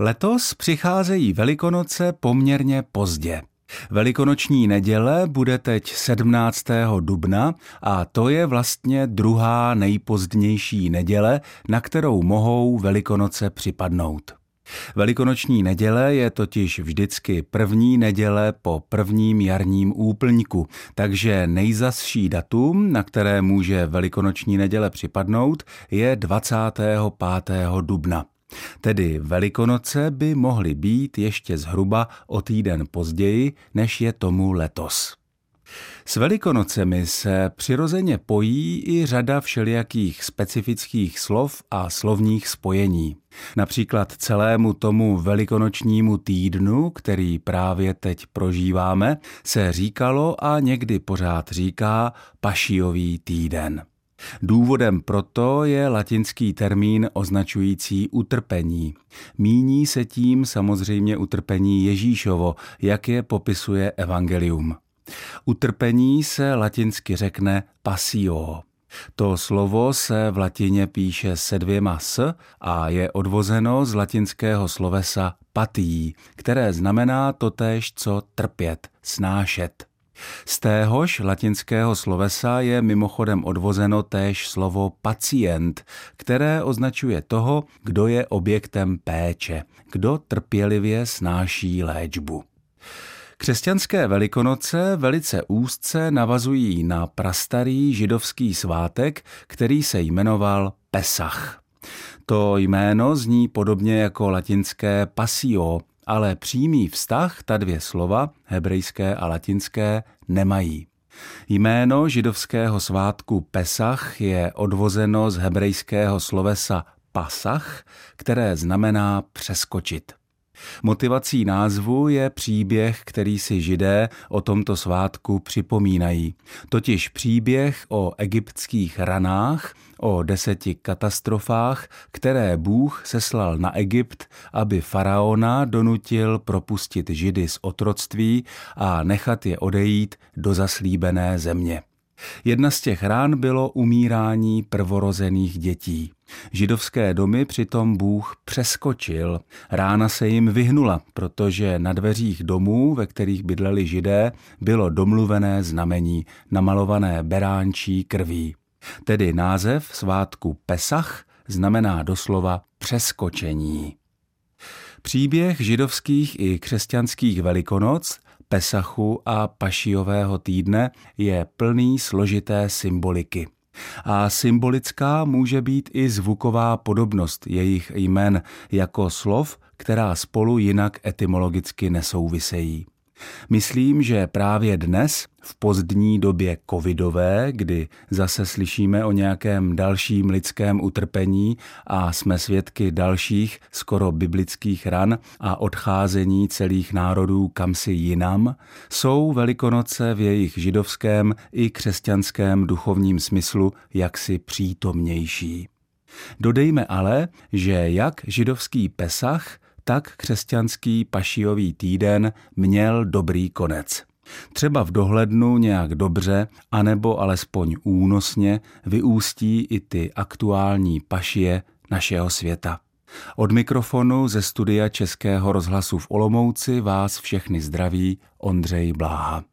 Letos přicházejí Velikonoce poměrně pozdě. Velikonoční neděle bude teď 17. dubna a to je vlastně druhá nejpozdnější neděle, na kterou mohou Velikonoce připadnout. Velikonoční neděle je totiž vždycky první neděle po prvním jarním úplňku, takže nejzasší datum, na které může Velikonoční neděle připadnout, je 25. dubna. Tedy Velikonoce by mohly být ještě zhruba o týden později, než je tomu letos. S Velikonocemi se přirozeně pojí i řada všelijakých specifických slov a slovních spojení. Například celému tomu velikonočnímu týdnu, který právě teď prožíváme, se říkalo a někdy pořád říká pašiový týden. Důvodem proto je latinský termín označující utrpení. Míní se tím samozřejmě utrpení Ježíšovo, jak je popisuje evangelium. Utrpení se latinsky řekne passio. To slovo se v latině píše se dvěma s a je odvozeno z latinského slovesa patí, které znamená totéž co trpět, snášet. Z téhož latinského slovesa je mimochodem odvozeno též slovo pacient, které označuje toho, kdo je objektem péče, kdo trpělivě snáší léčbu. Křesťanské velikonoce velice úzce navazují na prastarý židovský svátek, který se jmenoval Pesach. To jméno zní podobně jako latinské pasio, ale přímý vztah ta dvě slova, hebrejské a latinské, nemají. Jméno židovského svátku Pesach je odvozeno z hebrejského slovesa pasach, které znamená přeskočit. Motivací názvu je příběh, který si židé o tomto svátku připomínají. Totiž příběh o egyptských ranách, o deseti katastrofách, které Bůh seslal na Egypt, aby faraona donutil propustit židy z otroctví a nechat je odejít do zaslíbené země. Jedna z těch rán bylo umírání prvorozených dětí. Židovské domy přitom Bůh přeskočil. Rána se jim vyhnula, protože na dveřích domů, ve kterých bydleli židé, bylo domluvené znamení, namalované beránčí krví. Tedy název svátku Pesach znamená doslova přeskočení. Příběh židovských i křesťanských velikonoc Pesachu a Pašiového týdne je plný složité symboliky. A symbolická může být i zvuková podobnost jejich jmen jako slov, která spolu jinak etymologicky nesouvisejí. Myslím, že právě dnes, v pozdní době covidové, kdy zase slyšíme o nějakém dalším lidském utrpení a jsme svědky dalších skoro biblických ran a odcházení celých národů kamsi jinam, jsou Velikonoce v jejich židovském i křesťanském duchovním smyslu jaksi přítomnější. Dodejme ale, že jak židovský Pesach, tak křesťanský pašiový týden měl dobrý konec. Třeba v dohlednu nějak dobře, anebo alespoň únosně vyústí i ty aktuální pašie našeho světa. Od mikrofonu ze studia Českého rozhlasu v Olomouci vás všechny zdraví Ondřej Bláha.